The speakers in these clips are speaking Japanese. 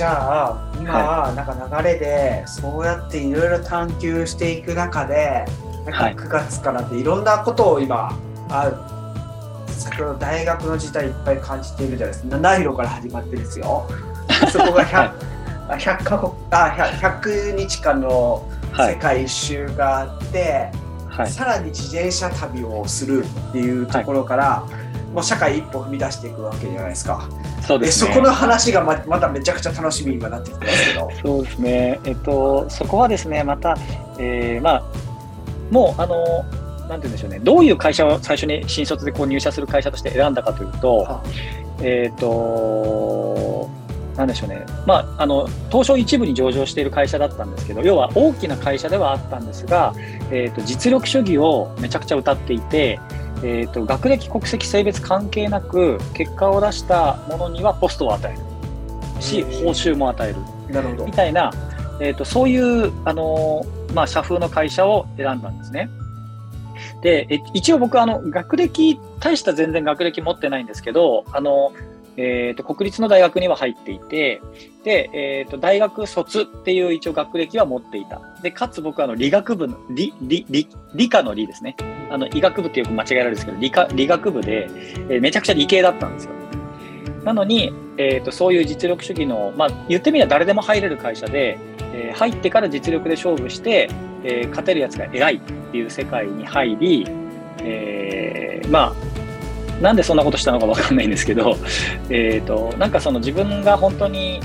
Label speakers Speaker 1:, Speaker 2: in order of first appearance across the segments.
Speaker 1: じゃあ今、はい、なんか流れでそうやっていろいろ探求していく中でなんか9月からっていろんなことを今あ先ほど大学の時代いっぱい感じているじゃないですか。七色から始まってですよ。そこが 100, 100, か国あ 100, 100日間の世界一周があって、はい、さらに自転車旅をするっていうところから、はい、もう社会一歩踏み出していくわけじゃないですか。
Speaker 2: そうです、
Speaker 1: ね、そこの話がままためちゃくちゃ楽しみになってきてますけど。
Speaker 2: そうですね。えっとそこはですねまた、えー、まあもうあのなんて言うんでしょうね、どういう会社を最初に新卒でこう入社する会社として選んだかというと、えっ、ー、と、なんでしょうね、まあ、あの東証一部に上場している会社だったんですけど、要は大きな会社ではあったんですが、えーと、実力主義をめちゃくちゃ歌っていて、えーと、学歴、国籍、性別関係なく、結果を出したものにはポストを与える。し、報酬も与える。なるほど。みたいな、えーと、そういう、あのまあ、社風の会社を選んだんですね。で、一応僕、あの、学歴、大した全然学歴持ってないんですけど、あの、えーと、国立の大学には入っていて、で、えーと、大学卒っていう一応学歴は持っていた。で、かつ僕はあの理学部の理理理、理科の理ですね。あの医学部ってよく間違えられるんですけど、理科理学部で、えー、めちゃくちゃ理系だったんですよ。なのに、えーと、そういう実力主義の、まあ、言ってみれば誰でも入れる会社で、えー、入ってから実力で勝負して、えー、勝てるやつが偉いっていう世界に入り、えー、まあなんでそんなことしたのか分かんないんですけど、えーと、なんかその自分が本当に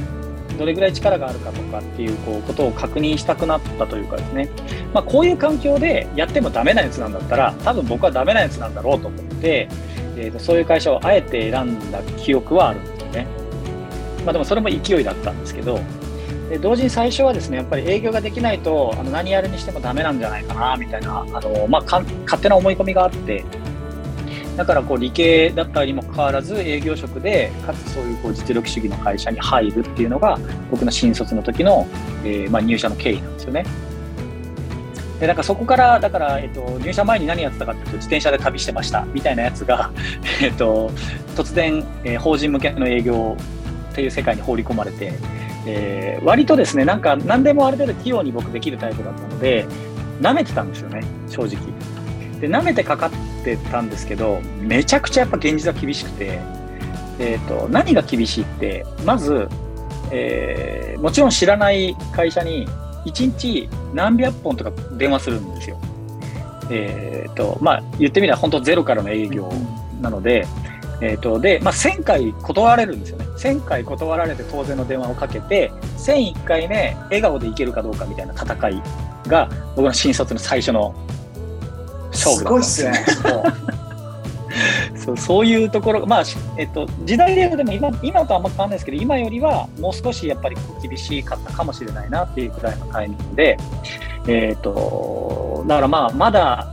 Speaker 2: どれぐらい力があるかとかっていうこうことを確認したくなったというかですね、まあ、こういう環境でやってもダメなやつなんだったら多分僕はダメなやつなんだろうと思って、えーと、そういう会社をあえて選んだ記憶はあるんですよね。まあ、でもそれも勢いだったんですけど、で同時に最初はですねやっぱり営業ができないとあの何やるにしてもダメなんじゃないかなみたいなあの、まあ、勝手な思い込みがあってだからこう理系だったにもかかわらず営業職でかつそういうこう実力主義の会社に入るっていうのが僕の新卒の時の、えー、まあ、入社の経緯なんですよね。でなんかそこからだから、えっと、入社前に何やってたかっていうと自転車で旅してましたみたいなやつが、えっと、突然、えー、法人向けの営業っていう世界に放り込まれてえー、割とですね、なんか何でもある程度器用に僕できるタイプだったので、舐めてたんですよね、正直。で、舐めてかかってたんですけど、めちゃくちゃやっぱ現実は厳しくて、え、ー、と、何が厳しいって、まず、えー、もちろん知らない会社に1日何百本とか電話するんですよ。えっ、ー、と、まあ、言ってみれば本当ゼロからの営業なので、えーと、で、まあ、1000回断られるんですよね。1000回断られて当然の電話をかけて、1001回目、笑顔でいけるかどうかみたいな戦いが、僕の新卒の最初の勝負だったんですよ。ね。そうそういうところ、まあえっと、時代ででも今今とあんま変わらないですけど、今よりはもう少しやっぱり厳しかったかもしれないなっていうくらいのタイミングで、えっと、だからまあ、まだ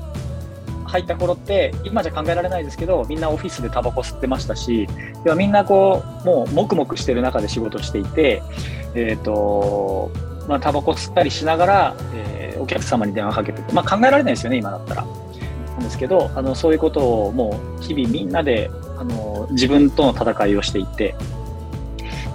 Speaker 2: 入った頃って今じゃ考えられないですけどみんなオフィスでタバコ吸ってましたしではみんなこうもう黙々してる中で仕事していてえっ、ー、とまあタバコ吸ったりしながら、えー、お客様に電話かけてまあ考えられないですよね今だったらですけどあのそういうことをもう日々みんなであの自分との戦いをしていて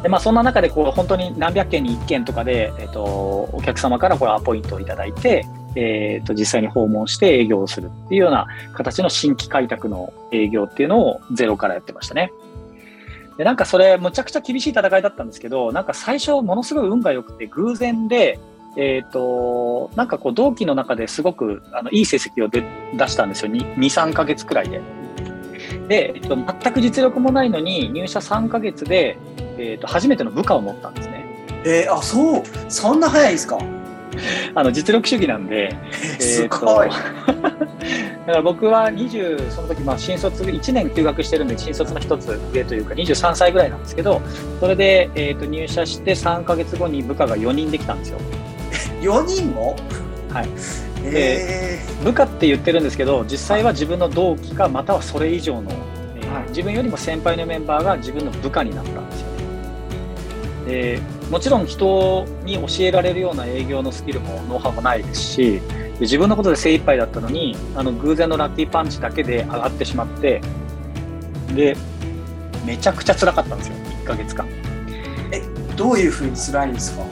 Speaker 2: でまあ、そんな中でこう本当に何百件に1件とかで、えーと、お客様からこれアポイントをいただいて、えーと、実際に訪問して営業をするっていうような形の新規開拓の営業っていうのをゼロからやってましたね。でなんかそれむちゃくちゃ厳しい戦いだったんですけどなんか最初ものすごい運が良くて偶然でえっ、ー、と、なんかこう同期の中ですごくあのいい成績を出したんですよ。2、3ヶ月くらいで。で、えっと、全く実力もないのに入社3ヶ月で、えーと、初めての部下を持ったんですね。
Speaker 1: えー、あそうそんな早いですか？
Speaker 2: あの実力主義なんで、
Speaker 1: えー、すごい。だ
Speaker 2: から僕は20その時まあ新卒1年休学してるんで新卒の一つ上というか23歳ぐらいなんですけどそれで、えー、と入社して3か月後に部下が4人できたんですよ。
Speaker 1: 4人も？
Speaker 2: はい、えー、部下って言ってるんですけど実際は自分の同期かまたはそれ以上の、えー、はい、自分よりも先輩のメンバーが自分の部下になったんですよね。でもちろん人に教えられるような営業のスキルもノウハウもないですし自分のことで精一杯だったのにあの偶然のラッキーパンチだけで上がってしまってでめちゃくちゃ辛かったんですよ1ヶ月間。
Speaker 1: えどういうふうに辛いんですか？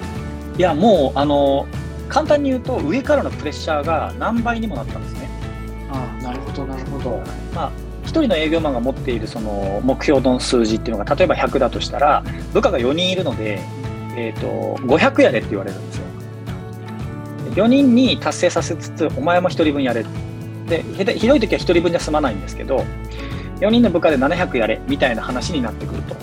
Speaker 2: いやもうあの簡単に言うと上からのプレッシャーが何倍にもなったんですね。
Speaker 1: あなるほどなるほど。
Speaker 2: まあ1人の営業マンが持っているその目標の数字っていうのが例えば100だとしたら部下が4人いるので、えーと、500やれって言われるんですよ。4人に達成させつつお前も1人分やれでひどい時は1人分じゃ済まないんですけど4人の部下で700やれみたいな話になってくると。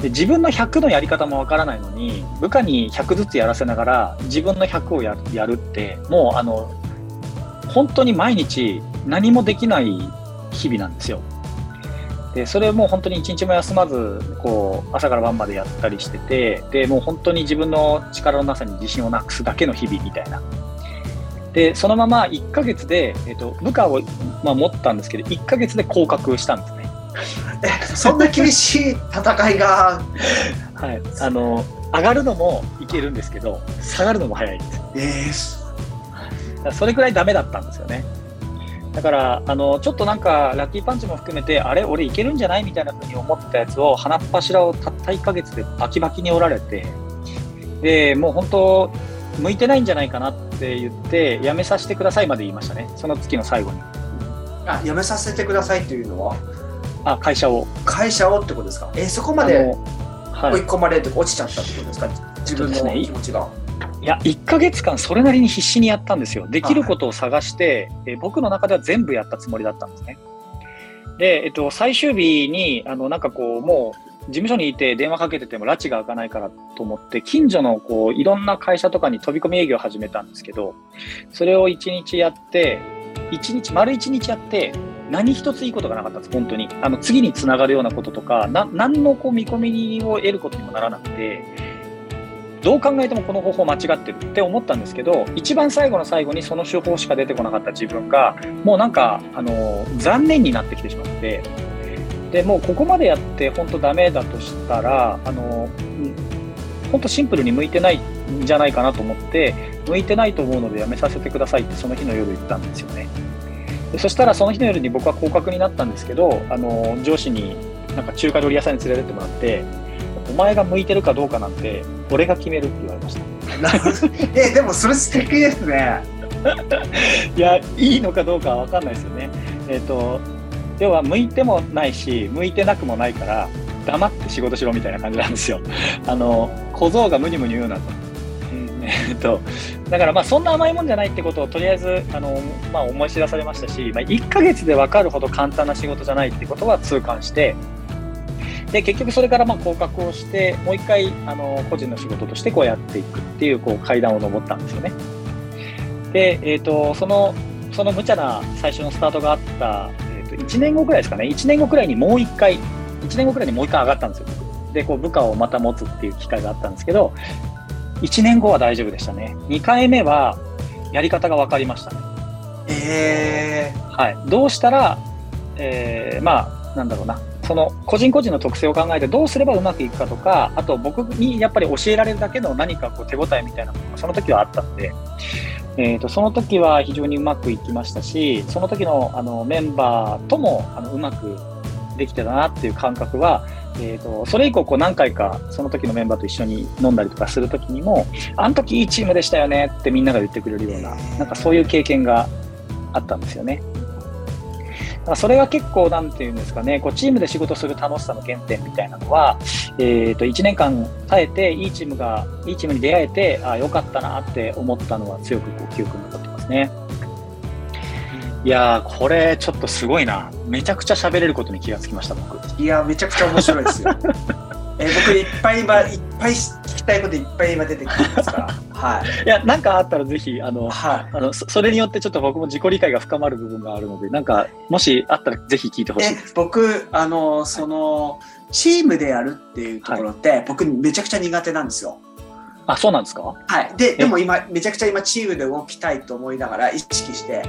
Speaker 2: で自分の100のやり方もわからないのに部下に100ずつやらせながら自分の100をややるってもうあの本当に毎日何もできない日々なんですよ。でそれも本当に一日も休まずこう朝から晩までやったりしててでもう本当に自分の力のなさに自信をなくすだけの日々みたいな。でそのまま1ヶ月で、えーと、部下を、まあ、持ったんですけど1ヶ月で降格したんです。
Speaker 1: そんな厳しい戦いが。
Speaker 2: はい。あの上がるのもいけるんですけど下がるのも早いんで
Speaker 1: す。
Speaker 2: えー、それくらいダメだったんですよね。だからあのちょっとなんかラッキーパンチも含めてあれ俺いけるんじゃないみたいな風に思ってたやつを鼻っ柱をたった1ヶ月でバキバキに折られてでもう本当向いてないんじゃないかなって言って辞めさせてくださいまで言いましたね。その月の最後に。
Speaker 1: あ辞めさせてくださいっていうのは？
Speaker 2: あ会社を
Speaker 1: 会社をってことですか？えそこまで追い込まれて落ちちゃったってことですか、自分の気持ちが。
Speaker 2: いや、1ヶ月間それなりに必死にやったんですよ。できることを探して、はい、え僕の中では全部やったつもりだったんですね。で、えっと、最終日に、あの、なんかこう、もう、事務所にいて電話かけてても拉致が開かないからと思って、近所のこう、いろんな会社とかに飛び込み営業を始めたんですけど、それを1日やって、1日、丸1日やって、何一ついいことがなかったんです、本当に。あの、次につながるようなこととか、な何のこう見込みを得ることにもならなくて、どう考えてもこの方法間違ってるって思ったんですけど一番最後の最後にその手法しか出てこなかった自分がもうなんかあの残念になってきてしまってでもうここまでやって本当ダメだとしたらあの本当シンプルに向いてないんじゃないかなと思って向いてないと思うのでやめさせてくださいってその日の夜言ったんですよねでそしたらその日の夜に僕は降格になったんですけどあの上司になんか中華料理屋さんに連れてってもらってお前が向いてるかどうかなんて俺が決めるって言われました。
Speaker 1: えでもそれ素敵ですね。
Speaker 2: いやいいのかどうかは分かんないですよね。えっ、ー、と要は向いてもないし向いてなくもないから黙って仕事しろみたいな感じなんですよ。あの小僧がムニムニ言うなと。えっと、だからまあそんな甘いもんじゃないってことをとりあえずあの、まあ、思い知らされましたし、まあ、1ヶ月で分かるほど簡単な仕事じゃないってことは痛感してで結局それからまあ降格をしてもう一回あの個人の仕事としてこうやっていくっていうこう階段を上ったんですよね。で、えーと、そのその無茶な最初のスタートがあった、えーと、1年後くらいですかね1年後くらいにもう一回1年後くらいにもう一回上がったんですよ。でこう部下をまた持つっていう機会があったんですけど1年後は大丈夫でしたね。2回目はやり方が分かりましたね。
Speaker 1: え
Speaker 2: ー、はい、どうしたら、えー、まあなんだろうなその個人個人の特性を考えてどうすればうまくいくかとか、あと僕にやっぱり教えられるだけの何かこう手応えみたいなものがその時はあったので、えーと、その時は非常にうまくいきましたし、その時のあのメンバーともあのうまくできてたなっていう感覚は、えーと、それ以降こう何回かその時のメンバーと一緒に飲んだりとかする時にも、あの時いいチームでしたよねってみんなが言ってくれるような、なんかそういう経験があったんですよね。それが結構、なんていうんですかね、こうチームで仕事する楽しさの原点みたいなのは、えー、と1年間耐えて、いいチームが、いいチームに出会えて、あよかったなって思ったのは強くこう記憶に残ってますね。いやー、これちょっとすごいな。めちゃくちゃ喋れることに気がつきました、僕。
Speaker 1: いやめちゃくちゃ面白いですよ。えー、僕いっぱい今、いっぱい聞きたいこといっぱい今出てきてますから。はい。
Speaker 2: いや、なんかあったらぜひ、あの、はい、あのそれによってちょっと僕も自己理解が深まる部分があるので、なんか、もしあったらぜひ聞いてほしい
Speaker 1: 僕、あの、その、チームでやるっていうところって、はい、僕めちゃくちゃ苦手なんですよ。
Speaker 2: あ、そうなんですか？
Speaker 1: はい。で、でも今、めちゃくちゃ今チームで動きたいと思いながら意識して、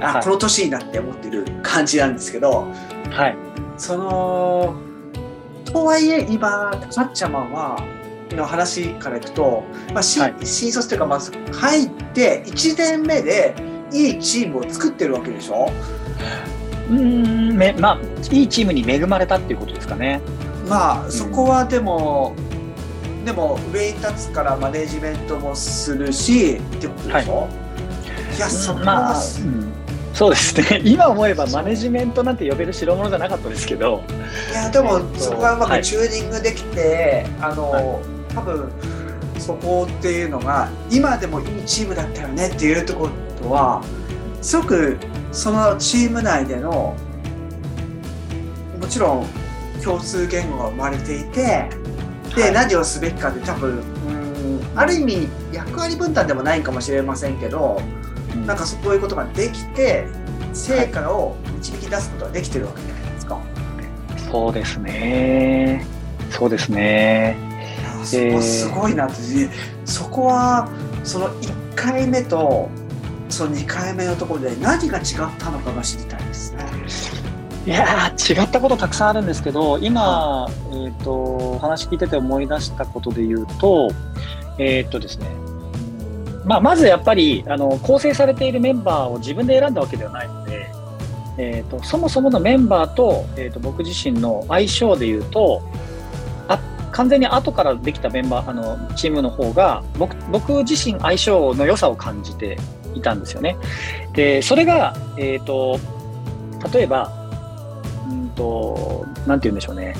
Speaker 1: あ、はい、この年になって思ってる感じなんですけど、
Speaker 2: はい。
Speaker 1: その、とはいえ今サッチャマンはの話からいくと、まあ新、はい、新卒というかまず入って1年目でいいチームを作ってるわけでしょ？
Speaker 2: うんめまあいいチームに恵まれたっていうことですかね。
Speaker 1: まあそこはでも、でも上に立つからマネジメントもするしってことでしょ、はい、いやそこは、まあうん
Speaker 2: そうですね。今思えばマネジメントなんて呼べる代物じゃなかったですけど。
Speaker 1: いやでもそこがうまくチューニングできて、はい、あの、はい、多分そこっていうのが今でもいいチームだったよねっていうところはすごくそのチーム内でのもちろん共通言語が生まれていてで、はい、何をすべきかで多分うんある意味役割分担でもないかもしれませんけど、うん、なんかそういうことができて成果を導き出すことができてるわけじゃないですか。
Speaker 2: そうですね。そうですね。
Speaker 1: そこすごいなって、そこはその1回目とその2回目のところで何が違ったのかが知りたいですね。
Speaker 2: いや違ったことたくさんあるんですけど今、えーと、お話聞いてて思い出したことで言うと,、えーとですねまあ、まずやっぱりあの構成されているメンバーを自分で選んだわけではないので、えーと、そもそものメンバーと,、えーと僕自身の相性で言うとあ完全に後からできたメンバーあのチームの方が僕僕自身相性の良さを感じていたんですよね。でそれが、えーと例えばと、なんて言うんでしょうね。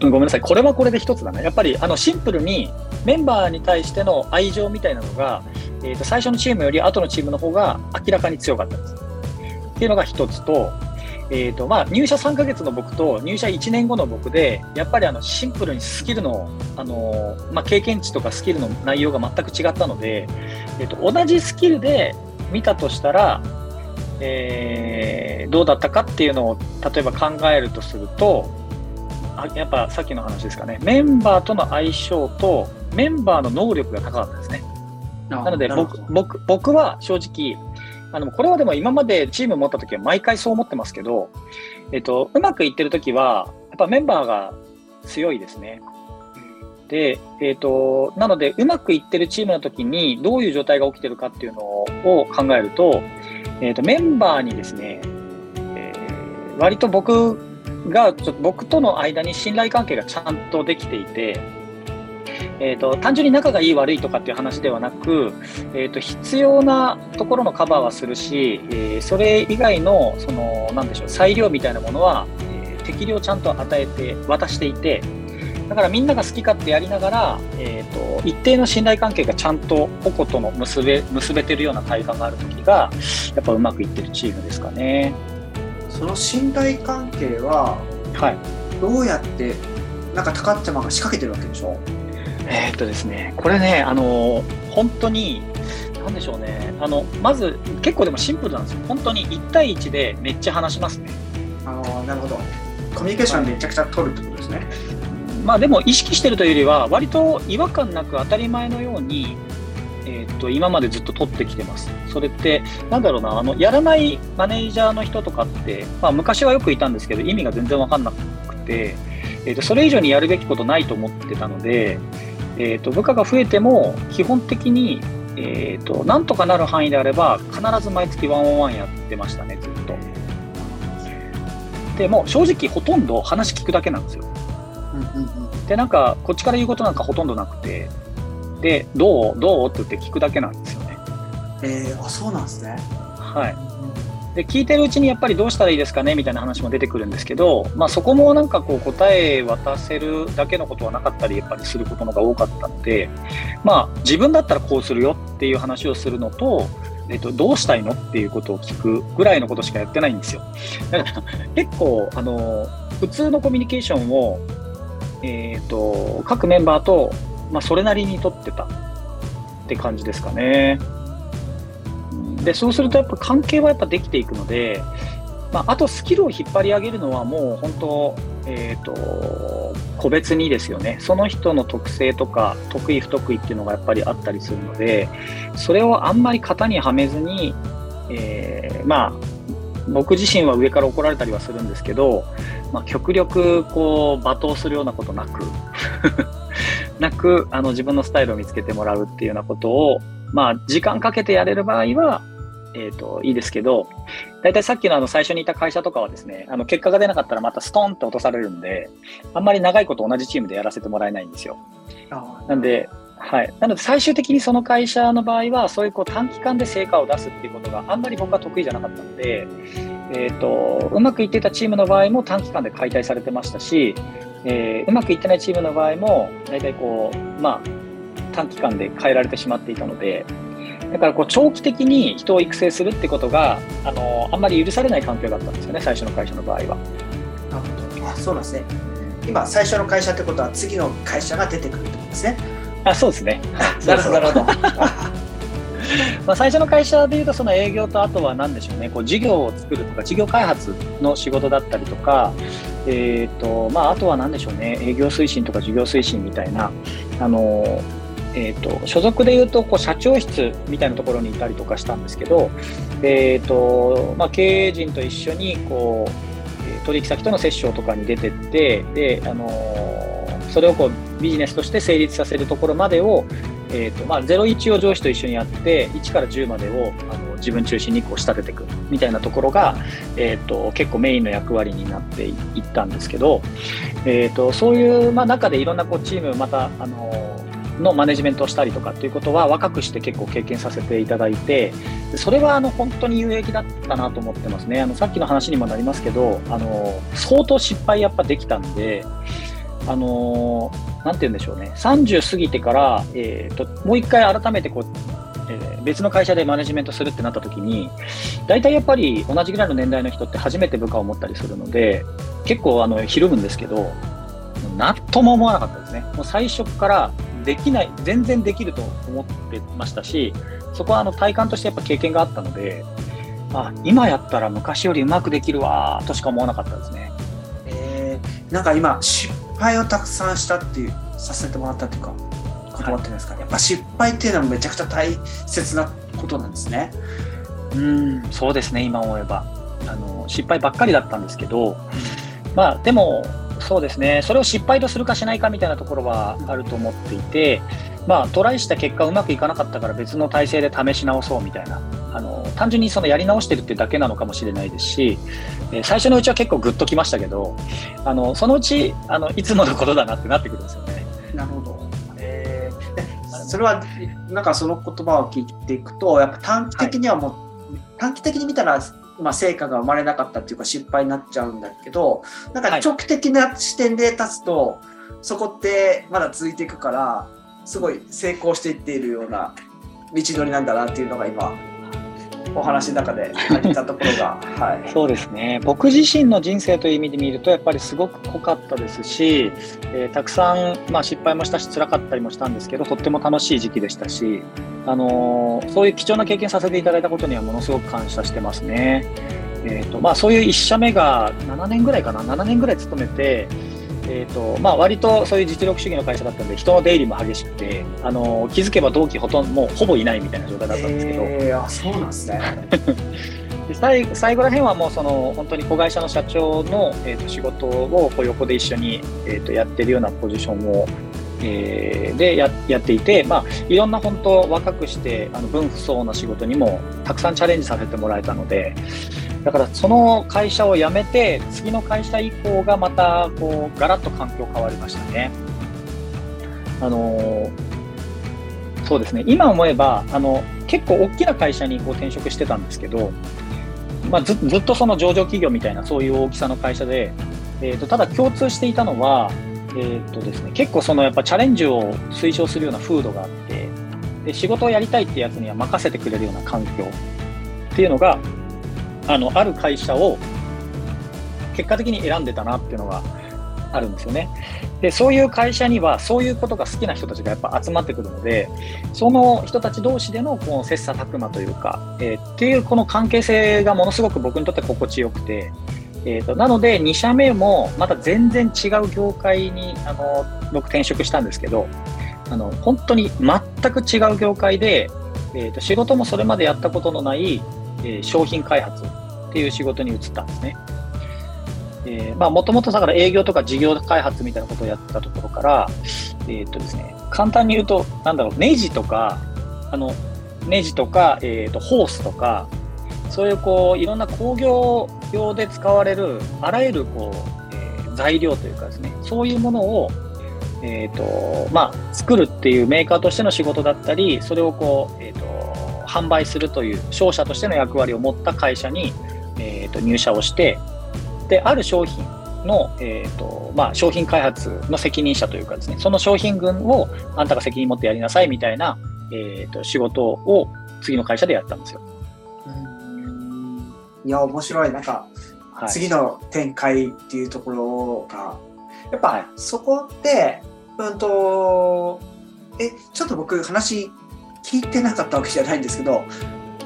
Speaker 2: ごめんなさい、これはこれで一つだね。やっぱりあのシンプルにメンバーに対しての愛情みたいなのが、えー、と最初のチームより後のチームの方が明らかに強かったんです。っていうのが一つと、えーとまあ、入社3ヶ月の僕と入社1年後の僕で、やっぱりあのシンプルにスキルの、あのまあ、経験値とかスキルの内容が全く違ったので、えー、と同じスキルで見たとしたら、えー、どうだったかっていうのを例えば考えるとするとやっぱさっきの話ですかねメンバーとの相性とメンバーの能力が高かったですね。なので僕僕僕は正直あのこれはでも今までチーム持った時は毎回そう思ってますけど、えっと、うまくいってる時はやっぱメンバーが強いですね。で、えっ、と、なので、うまくいってるチームの時にどういう状態が起きてるかっていうのを考えると、えーと、メンバーにですね、えー、割と僕がちょっと僕との間に信頼関係がちゃんとできていて、えーと、単純に仲がいい悪いとかっていう話ではなく、えーと、必要なところのカバーはするし、えー、それ以外のそのなんでしょう裁量みたいなものは、えー、適量ちゃんと与えて渡していて、だからみんなが好き勝手やりながら、えーと、一定の信頼関係がちゃんと個々との結べ結べてるような体感がある時がやっぱうまくいってるチームですかね。
Speaker 1: その信頼関係は、はい、どうやってなんか高っちゃまが仕掛けてるわけでしょ？
Speaker 2: えー、っとですねこれねあの本当になんでしょうね。あのまず結構でもシンプルなんですよ。本当に1対1でめっちゃ話しますね。
Speaker 1: あのなるほど。コミュニケーションめちゃくちゃ取るってことですね。
Speaker 2: まあでも意識してるというよりは、割と違和感なく当たり前のように、えー、と今までずっと取ってきてます。それって、なんだろうな、あのやらないマネージャーの人とかって、まあ、昔はよくいたんですけど、意味が全然分かんなくて、えー、とそれ以上にやるべきことないと思ってたので、えー、と部下が増えても、基本的に、えー、となんとかなる範囲であれば、必ず毎月ワンオンワンやってましたね、ずっと。でも正直ほとんど話聞くだけなんですよ。でなんかこっちから言うことなんかほとんどなくてでどうどうって言って聞くだけなんですよね。
Speaker 1: えー、あそうなんですね。
Speaker 2: はい。で聞いてるうちにやっぱりどうしたらいいですかねみたいな話も出てくるんですけど、まあ、そこもなんかこう答え渡せるだけのことはなかったりやっぱりすることのが多かったので、まあ、自分だったらこうするよっていう話をするのと、えっと、どうしたいのっていうことを聞くぐらいのことしかやってないんですよ。だから 結構あの普通のコミュニケーションをえーと、各メンバーと、まあ、それなりに取ってたって感じですかね。でそうするとやっぱ関係はやっぱできていくので、まあ、あとスキルを引っ張り上げるのはもう本当、えーと、個別にですよねその人の特性とか得意不得意っていうのがやっぱりあったりするのでそれをあんまり型にはめずに、えー、まあ僕自身は上から怒られたりはするんですけど、まあ、極力こう罵倒するようなことなくなくあの自分のスタイルを見つけてもらうっていうようなことを、まあ、時間かけてやれる場合は、えーと、いいですけど、大体さっきのあの最初にいた会社とかはですね、あの結果が出なかったらまたストンって落とされるんで、あんまり長いこと同じチームでやらせてもらえないんですよ。なんで、はい。なので最終的にその会社の場合は、そういうこう短期間で成果を出すっていうことがあんまり僕は得意じゃなかったので、えーと、うまくいってたチームの場合も短期間で解体されてましたし、えー、うまくいってないチームの場合も、大体こう、まあ、短期間で変えられてしまっていたので、だからこう長期的に人を育成するってことが、あのあんまり許されない環境だったんですよね、最初の会社の場合は。なる
Speaker 1: ほどあそうなんですね。今、最初の会社ってことは、次の会社が出てくるってことですね。
Speaker 2: あそうですね。
Speaker 1: なるほど、なるほど。
Speaker 2: まあ最初の会社でいうと、その営業とあとは何でしょうね、こう事業を作るとか、事業開発の仕事だったりとか、えーとまあ、あとは何でしょうね、営業推進とか事業推進みたいな、あのえーと、所属でいうとこう社長室みたいなところにいたりとかしたんですけど、えーとまあ、経営陣と一緒にこう取引先との折衝とかに出てってで、あの、それをこうビジネスとして成立させるところまでを、えーとまあ、01を上司と一緒にやって1から10までをあの自分中心にこう仕立てていくみたいなところが、えーと、結構メインの役割になっていったんですけど、えーと、そういう、まあ、中でいろんなこうチームまた、あののマネジメントをしたりとかっていうことは若くして結構経験させていただいてそれはあの本当に有益だったなと思ってますね。あのさっきの話にもなりますけどあの相当失敗やっぱできたんであのなんて言うんでしょうね30過ぎてから、えーと、もう一回改めてこうえー、別の会社でマネジメントするってなった時に大体やっぱり同じぐらいの年代の人って初めて部下を持ったりするので結構あのひるむんですけどなんとも思わなかったですねもう最初からできない、全然できると思ってましたし、そこはあの体感としてやっぱ経験があったので、あ今やったら昔よりうまくできるわとしか思わなかったですね。
Speaker 1: えー、なんか今、失敗をたくさんしたっていう、させてもらったっていうか、断ってないですか、はい、やっぱ失敗っていうのはめちゃくちゃ大切なことなんですね。
Speaker 2: うん、そうですね、今思えば。あの失敗ばっかりだったんですけど、まあでもそうですね、それを失敗とするかしないかみたいなところはあると思っていて、まあ、トライした結果うまくいかなかったから別の体制で試し直そうみたいな、あの単純にそのやり直してるってだけなのかもしれないですし、えー、最初のうちは結構グッときましたけど、あのそのうちあのいつものことだなってなってくるんですよね。
Speaker 1: なるほど。えー、それはなんかその言葉を聞いていくと、やっぱ短期的にはもう、はい、短期的に見たらまあ、成果が生まれなかったっていうか失敗になっちゃうんだけどなんか長期的な視点で立つと、はい、そこってまだ続いていくからすごい成功していっているような道のりなんだなっていうのが今お話の中で感じたところが、
Speaker 2: はい、そうですね。僕自身の人生という意味で見るとやっぱりすごく濃かったですし、えー、たくさん、まあ、失敗もしたし辛かったりもしたんですけどとっても楽しい時期でしたしあのー、そういう貴重な経験させていただいたことにはものすごく感謝してますね。えーとまあ、そういう1社目が7年ぐらいかな、7年ぐらい勤めて、えーとまあ、割とそういう実力主義の会社だったんで、人の出入りも激しくて、あのー、気づけば同期ほとんど、もうほぼいないみたいな状態だったんですけど。
Speaker 1: えー、あそうなんですね
Speaker 2: で最最後らへんはもうその本当に子会社の社長の、えー、と仕事をこう横で一緒に、えー、とやってるようなポジションをえー、でややっていて、まあ、いろんな本当若くしてあの分不相応な仕事にもたくさんチャレンジさせてもらえたのでだからその会社を辞めて次の会社以降がまたこうガラッと環境変わりましたね。あのそうですね今思えばあの結構大きな会社にこう転職してたんですけど、まあ、ずずっとその上場企業みたいなそういう大きさの会社で、えーとただ共通していたのはえー、とですね、結構そのやっぱチャレンジを推奨するような風土があってで仕事をやりたいってやつには任せてくれるような環境っていうのがあのある会社を結果的に選んでたなっていうのがあるんですよね。でそういう会社にはそういうことが好きな人たちがやっぱ集まってくるのでその人たち同士でのこの切磋琢磨というか、えー、っていうこの関係性がものすごく僕にとって心地よくてえーと、なので2社目もまた全然違う業界にあの僕転職したんですけどあの本当に全く違う業界で、えーと、仕事もそれまでやったことのない、えー、商品開発っていう仕事に移ったんですね。もともとだから営業とか事業開発みたいなことをやってたところから、えーとですね、簡単に言うと、なんだろう、ネジとか、あのネジとか、えーとホースとか、そういうこういろんな工業用で使われるあらゆるこう、えー、材料というかですねそういうものを、えーとまあ、作るっていうメーカーとしての仕事だったりそれをこう、えーと、販売するという商社としての役割を持った会社に、えーと、入社をしてである商品の、えーとまあ、商品開発の責任者というかですねその商品群をあんたが責任持ってやりなさいみたいな、えー、と仕事を次の会社でやったんですよ。
Speaker 1: いや面白い。なんか、はい、次の展開っていうところがやっぱ、そこってうんとえちょっと僕話聞いてなかったわけじゃないんですけど、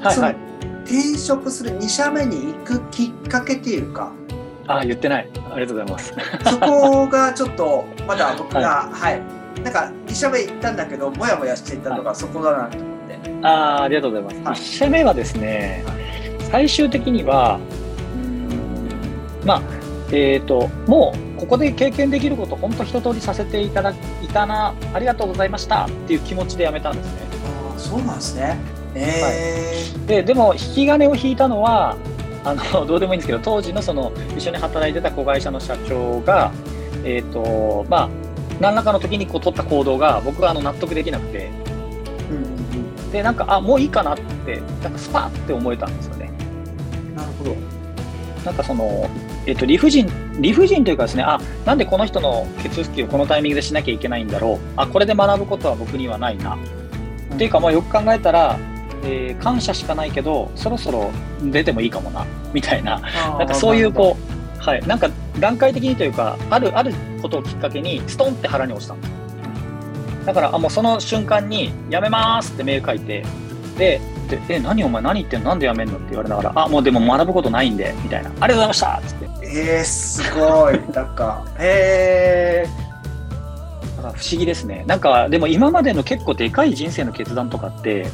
Speaker 1: はいはい、転職する2社目に行くきっかけっていうか。
Speaker 2: あ言ってない。ありがとうございます。
Speaker 1: そこがちょっとまだ僕が はい、はい、なんか2社目行ったんだけどもやもやしていたのがそこだなと思って、
Speaker 2: あありがとうございます、はい、1社目はですね、最終的にはまあえっ、ー、ともうここで経験できること本当一通りさせていただいたなありがとうございましたっていう気持ちで辞めたんですね。
Speaker 1: あそうなんですね、え
Speaker 2: ー、はい、ででも引き金を引いたのはあの どうでもいいんですけど当時のその一緒に働いてた子会社の社長が、えーとまあ、何らかの時にこう取った行動が僕はあの納得できなくて、うん、でなんかあもういいかなってなんかスパッって思えたんですよね。
Speaker 1: なるほど。
Speaker 2: なんかその、えっ、ー、と理不尽理不尽というかですねあなんでこの人の血拭きをこのタイミングでしなきゃいけないんだろう。あこれで学ぶことは僕にはないな、うん、っていうかまあよく考えたらえー、感謝しかないけどそろそろ出てもいいかもなみたいな。なんかそういうこう、はい、なんか段階的にというかあるあることをきっかけにストンって腹に落ちた。んですだからあもうその瞬間に「やめます」ってメール書いてでで「え何お前何言ってんの？なんでやめんの?」って言われながら「あもうでも学ぶことないんで」みたいな「ありがとうございました」っつって。
Speaker 1: えー、すごい。なんかへえ
Speaker 2: 不思議ですね。なんかでも今までの結構でかい人生の決断とかって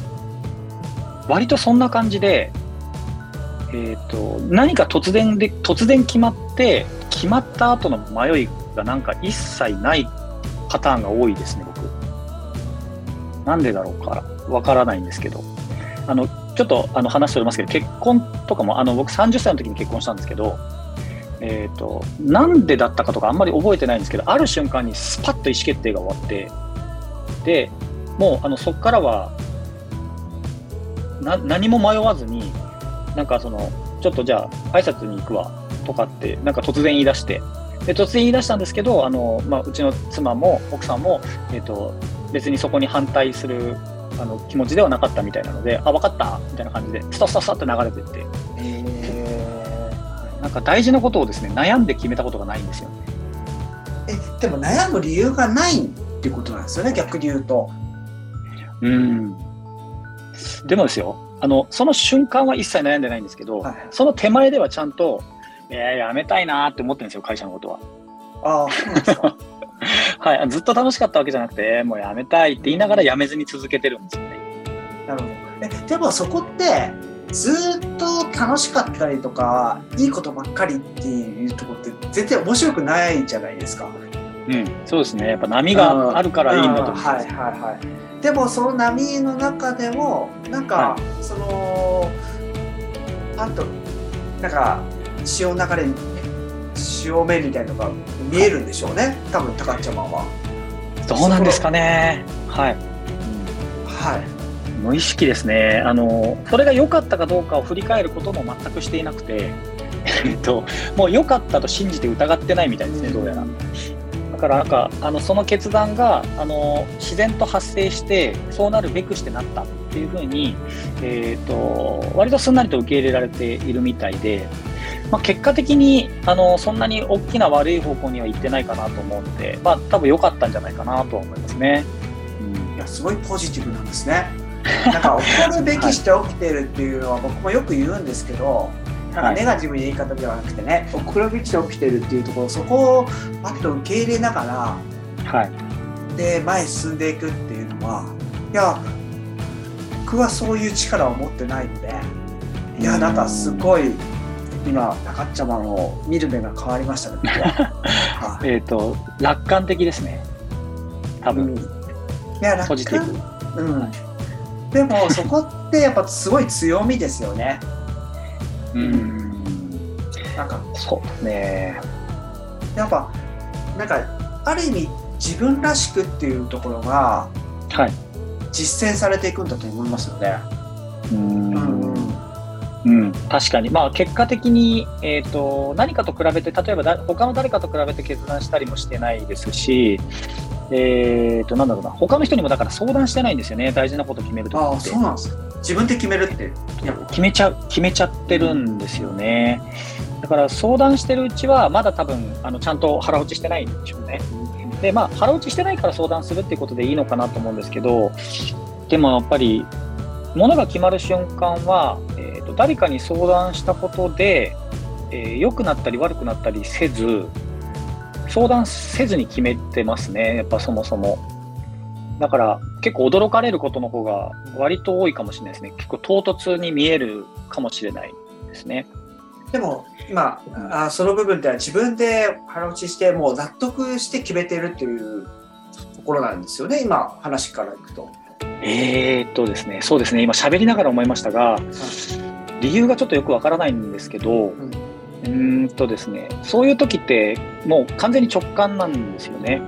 Speaker 2: 割とそんな感じで、えーと、何か突然で突然決まって決まった後の迷いがなんか一切ないパターンが多いですね僕。なんでだろうかわからないんですけど。あのちょっとあの話しておりますけど結婚とかもあの僕30歳の時に結婚したんですけどえーと、なんでだったかとかあんまり覚えてないんですけどある瞬間にスパッと意思決定が終わってでもうあのそこからは何も迷わずに、なんかその、ちょっとじゃあ、挨拶に行くわとかって、なんか突然言い出して、で突然言い出したんですけど、あのまあ、うちの妻も奥さんも、えーと、別にそこに反対するあの気持ちではなかったみたいなので、あ、分かったみたいな感じで、スタスタスタって流れていって、なんか大事なことをですね、悩んで決めたことがないんですよね。
Speaker 1: え、でも悩む理由がないっていうことなんですよね、逆に言うと。
Speaker 2: うん。でもですよ、あの、その瞬間は一切悩んでないんですけど、はい、その手前ではちゃんと、えー、やめたいなって思ってるんですよ、会社のことは。
Speaker 1: ああ、そうなんですか。
Speaker 2: はい、ずっと楽しかったわけじゃなくて、もうやめたいって言いながらやめずに続けてるんですよね。
Speaker 1: なるほど。え、でもそこって、ずっと楽しかったりとか、いいことばっかりっていうところって全然面白くないじゃないですか。
Speaker 2: うん、そうですね。やっぱ波があるからいいんだと思います。はいはい
Speaker 1: はい。でもその波の中でもなんか、そのパッとなんか潮流れ潮目みたいなのが見えるんでしょうね多分高っちゃまは。
Speaker 2: どうなんですかねはい、
Speaker 1: はい
Speaker 2: 無意識ですねあのそれが良かったかどうかを振り返ることも全くしていなくて えっともう良かったと信じて疑ってないみたいですねどうやら。だからなんかあのその決断があの自然と発生してそうなるべくしてなったっていうふうに、えーと、割とすんなりと受け入れられているみたいで、まあ、結果的にあのそんなに大きな悪い方向には行ってないかなと思うので、まあ、多分良かったんじゃないかなと思いますね。
Speaker 1: うん、いやすごいポジティブなんですね。なんか起こるべきして起きてるっていうのは僕もよく言うんですけど、なんかネガティブな言い方ではなくてね、はい、遅れべきて起きてるっていうところそこをパッと受け入れながら、はい、で前進んでいくっていうのはいや僕はそういう力を持ってないのでいやなんかすごい今中っちゃまの見る目が変わりましたね
Speaker 2: えっと楽観的ですね。多分、うん、い
Speaker 1: や楽観？うんでもそこってやっぱすごい強みですよね
Speaker 2: うん
Speaker 1: なんか
Speaker 2: そうね。
Speaker 1: やっぱなんかある意味自分らしくっていうところが
Speaker 2: はい。
Speaker 1: 実践されていくんだと思いますよね。
Speaker 2: うん
Speaker 1: うん
Speaker 2: うん、確かに、まあ、結果的に、えー、と何かと比べて、例えばだ他の誰かと比べて決断したりもしてないですし、えー、となんだろうな、他の人にもだから相談してないんですよね、大事なこと決めると
Speaker 1: ああそうなんですか。自分で決めるってやっぱ
Speaker 2: 決めちゃう、決めちゃってるんですよね。だから相談してるうちは、まだ多分あのちゃんと腹落ちしてないんでしょうね。で、まあ、腹落ちしてないから相談するっていうことでいいのかなと思うんですけど、でもやっぱり、ものが決まる瞬間は、えー、と誰かに相談したことで、えー良くなったり悪くなったりせず、相談せずに決めてますね、やっぱそもそも。だから結構驚かれることの方が割と多いかもしれないですね。結構唐突に見えるかもしれないですね。
Speaker 1: でも今あその部分では自分で腹落ちしてもう納得して決めてるっていうところなんですよね今話からいくと。
Speaker 2: えーっとですね、そうですね、今喋りながら思いましたが、理由がちょっとよくわからないんですけど、
Speaker 1: ん
Speaker 2: うんとですね、そういう時ってもう完全に直感なんですよね。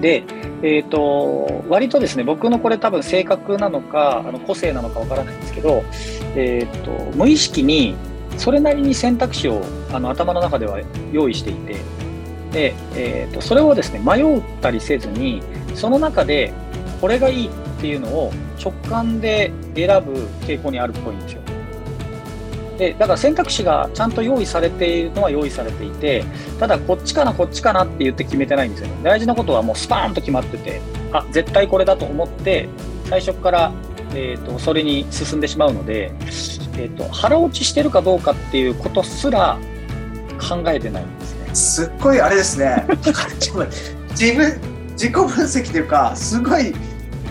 Speaker 2: で、えーっと、割とですね、僕のこれ多分性格なのか、あの個性なのかわからないんですけど、えーっと、無意識にそれなりに選択肢をあの頭の中では用意していて、で、えーっと、それをですね、迷ったりせずに、その中でこれがいいっていうのを直感で選ぶ傾向にあるっぽいんですよ。でだから選択肢がちゃんと用意されているのは用意されていてただこっちかなこっちかなって言って決めてないんですよね大事なことはもうスパーンと決まっててあ絶対これだと思って最初から、えー、とそれに進んでしまうので、えー、と腹落ちしてるかどうかっていうことすら考えてないんですね。
Speaker 1: すっごいあれですね。自分自己分析というかすごい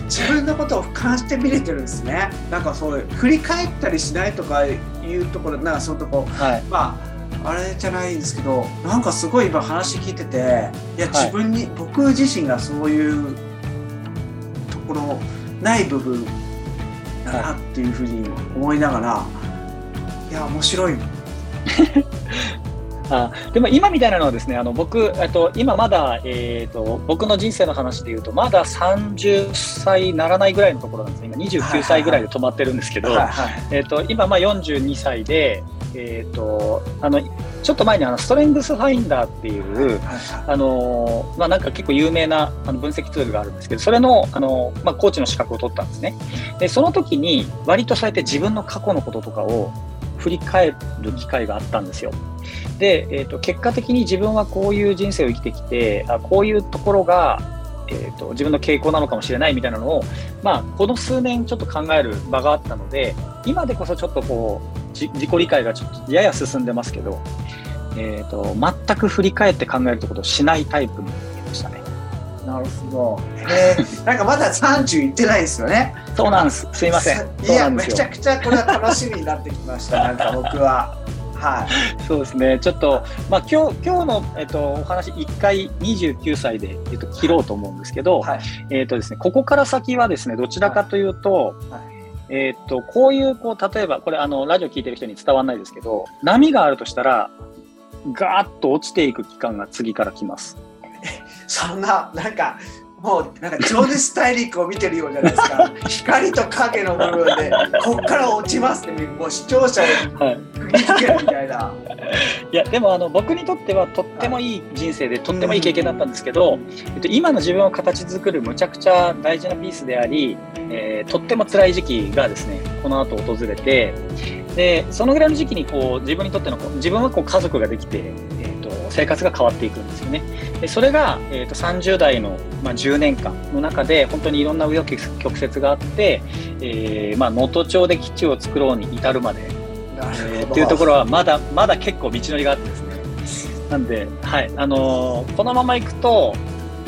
Speaker 1: 自分のことを俯瞰して見れてるんですね。なんかそういう振り返ったりしないとかいうところなんかそういうとこ
Speaker 2: はい
Speaker 1: まああれじゃないんですけどなんかすごい今話聞いてていや
Speaker 2: はい
Speaker 1: 自分に、僕自身がそういうところない部分だなっていうふうに思いながら、い、や面白い。
Speaker 2: あでも今みたいなのはですね、あの僕、えっと、今まだ、えー、と僕の人生の話で言うと、まだ30歳ならないぐらいのところなんですね、今29歳ぐらいで止まってるんですけど、
Speaker 1: はいはい。
Speaker 2: えっと今、まあ、42歳で、えー、とあのちょっと前にあのストレングスファインダーっていう、あのまあ、なんか結構有名なあの分析ツールがあるんですけど、それの、あのまあ、コーチの資格を取ったんですね。で、その時に、割とそうやって自分の過去のこととかを振り返る機会があったんですよ。で、えー、と結果的に自分はこういう人生を生きてきて、あこういうところが、えー、と自分の傾向なのかもしれないみたいなのを、まあ、この数年ちょっと考える場があったので、今でこそちょっとこう、じ自己理解がちょっとやや進んでますけど、えー、と全く振り返って考えるってことをしないタイプになりましたね。
Speaker 1: なるほど。えー、なんかまだ30いってないですよね。
Speaker 2: そうなんです。すいません。
Speaker 1: いや。めちゃくちゃこれは楽しみになってきました。なんか僕は。はい。
Speaker 2: そうですね。ちょっと、まあ、今日、今日の、えっと、お話、一回29歳で、えっと、切ろうと思うんですけど、
Speaker 1: はい。
Speaker 2: えっとですね、ここから先はですね、どちらかというと、えっと、こういう、こう、例えば、これ、あの、ラジオ聞いてる人に伝わらないですけど、波があるとしたら、ガーッと落ちていく期間が次から来ます。
Speaker 1: そんな、なんか、もう、なんか、情熱大陸を見てるようじゃないですか。光と影の部分で、こっから落ちますって、もう視聴者を
Speaker 2: はい。
Speaker 1: 釘付けるみたいな。
Speaker 2: いやでもあの僕にとってはとってもいい人生でとってもいい経験だったんですけど、えっと、今の自分を形作るむちゃくちゃ大事なピースであり、えーとっても辛い時期がですねこの後訪れてでそのぐらいの時期にこう自分にとってのこう自分はこう家族ができて、えー、と生活が変わっていくんですよね。でそれが、えー、と30代の、まあ、10年間の中で本当にいろんな紆余曲折があってえーまあ能登町で基地を作ろうに至るまで
Speaker 1: な
Speaker 2: えーっていうところはまだまだ結構道のりがあってですね。なんで、はい、あのーこのままいくと、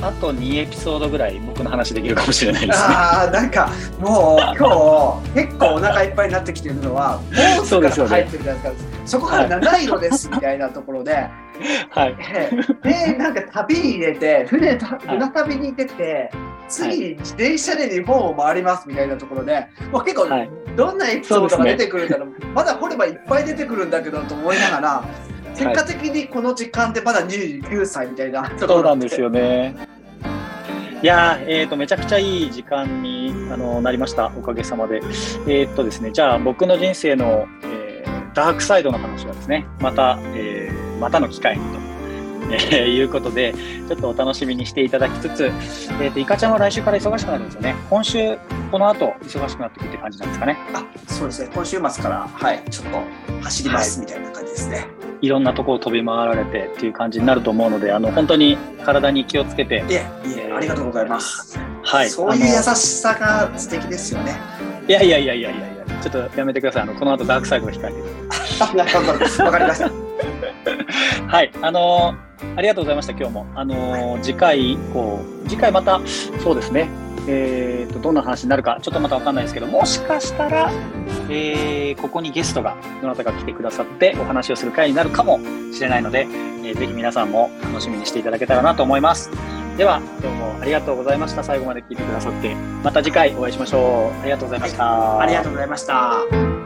Speaker 2: あと2エピソードぐらい僕の話できるかもしれないですね。
Speaker 1: ああ、なんか、もう、今日、結構お腹いっぱいになってきてるのは、ポーズから入ってるじゃないですか。そこから七色ですみたいなところで、
Speaker 2: はい。
Speaker 1: で、でなんか旅に出て、船た船旅に出て、次に電車で日本を回りますみたいなところで、もう結構どんなエピソードが出てくるんだろう、うね、まだ掘ればいっぱい出てくるんだけどと思いながら、結果的にこの時間でまだ29歳みたいな
Speaker 2: ところそうなんですよね。いやえーと、めちゃくちゃいい時間にあのなりました、おかげさまで。えー、っとですね、じゃあ僕の人生の、えー、ダークサイドの話はですね、また、えー、またの機会にとえー、いうことで、ちょっとお楽しみにしていただきつつ、えっ、ー、と、いかちゃんは来週から忙しくなるんですよね。今週、この後、忙しくなってくるって感じなんですかね。
Speaker 1: あ、そうですね。今週末から、はい、ちょっと走ります、みたいな感じですね。
Speaker 2: いろんなところを飛び回られてっていう感じになると思うので、あの、本当に体に気をつけて。
Speaker 1: いえ、いえ、ありがとうございます。
Speaker 2: はい。
Speaker 1: そういう優しさが素敵ですよね。
Speaker 2: いやいやいやいやいやいや、ちょっとやめてください。あの、この後ダークサイドが控えて る。
Speaker 1: なるほど。わかりました。
Speaker 2: はい、あのー、ありがとうございました、今日も。あのー、次回以降、次回また、そうですね、えーと、どんな話になるか、ちょっとまた分かんないですけど、もしかしたら、えー、ここにゲストが、どなたか来てくださってお話をする回になるかもしれないので、えー、ぜひ皆さんも楽しみにしていただけたらなと思います。では、どうもありがとうございました。最後まで聞いてくださって、また次回お会いしましょう。ありがとうございました。
Speaker 1: はい、ありがとうございました。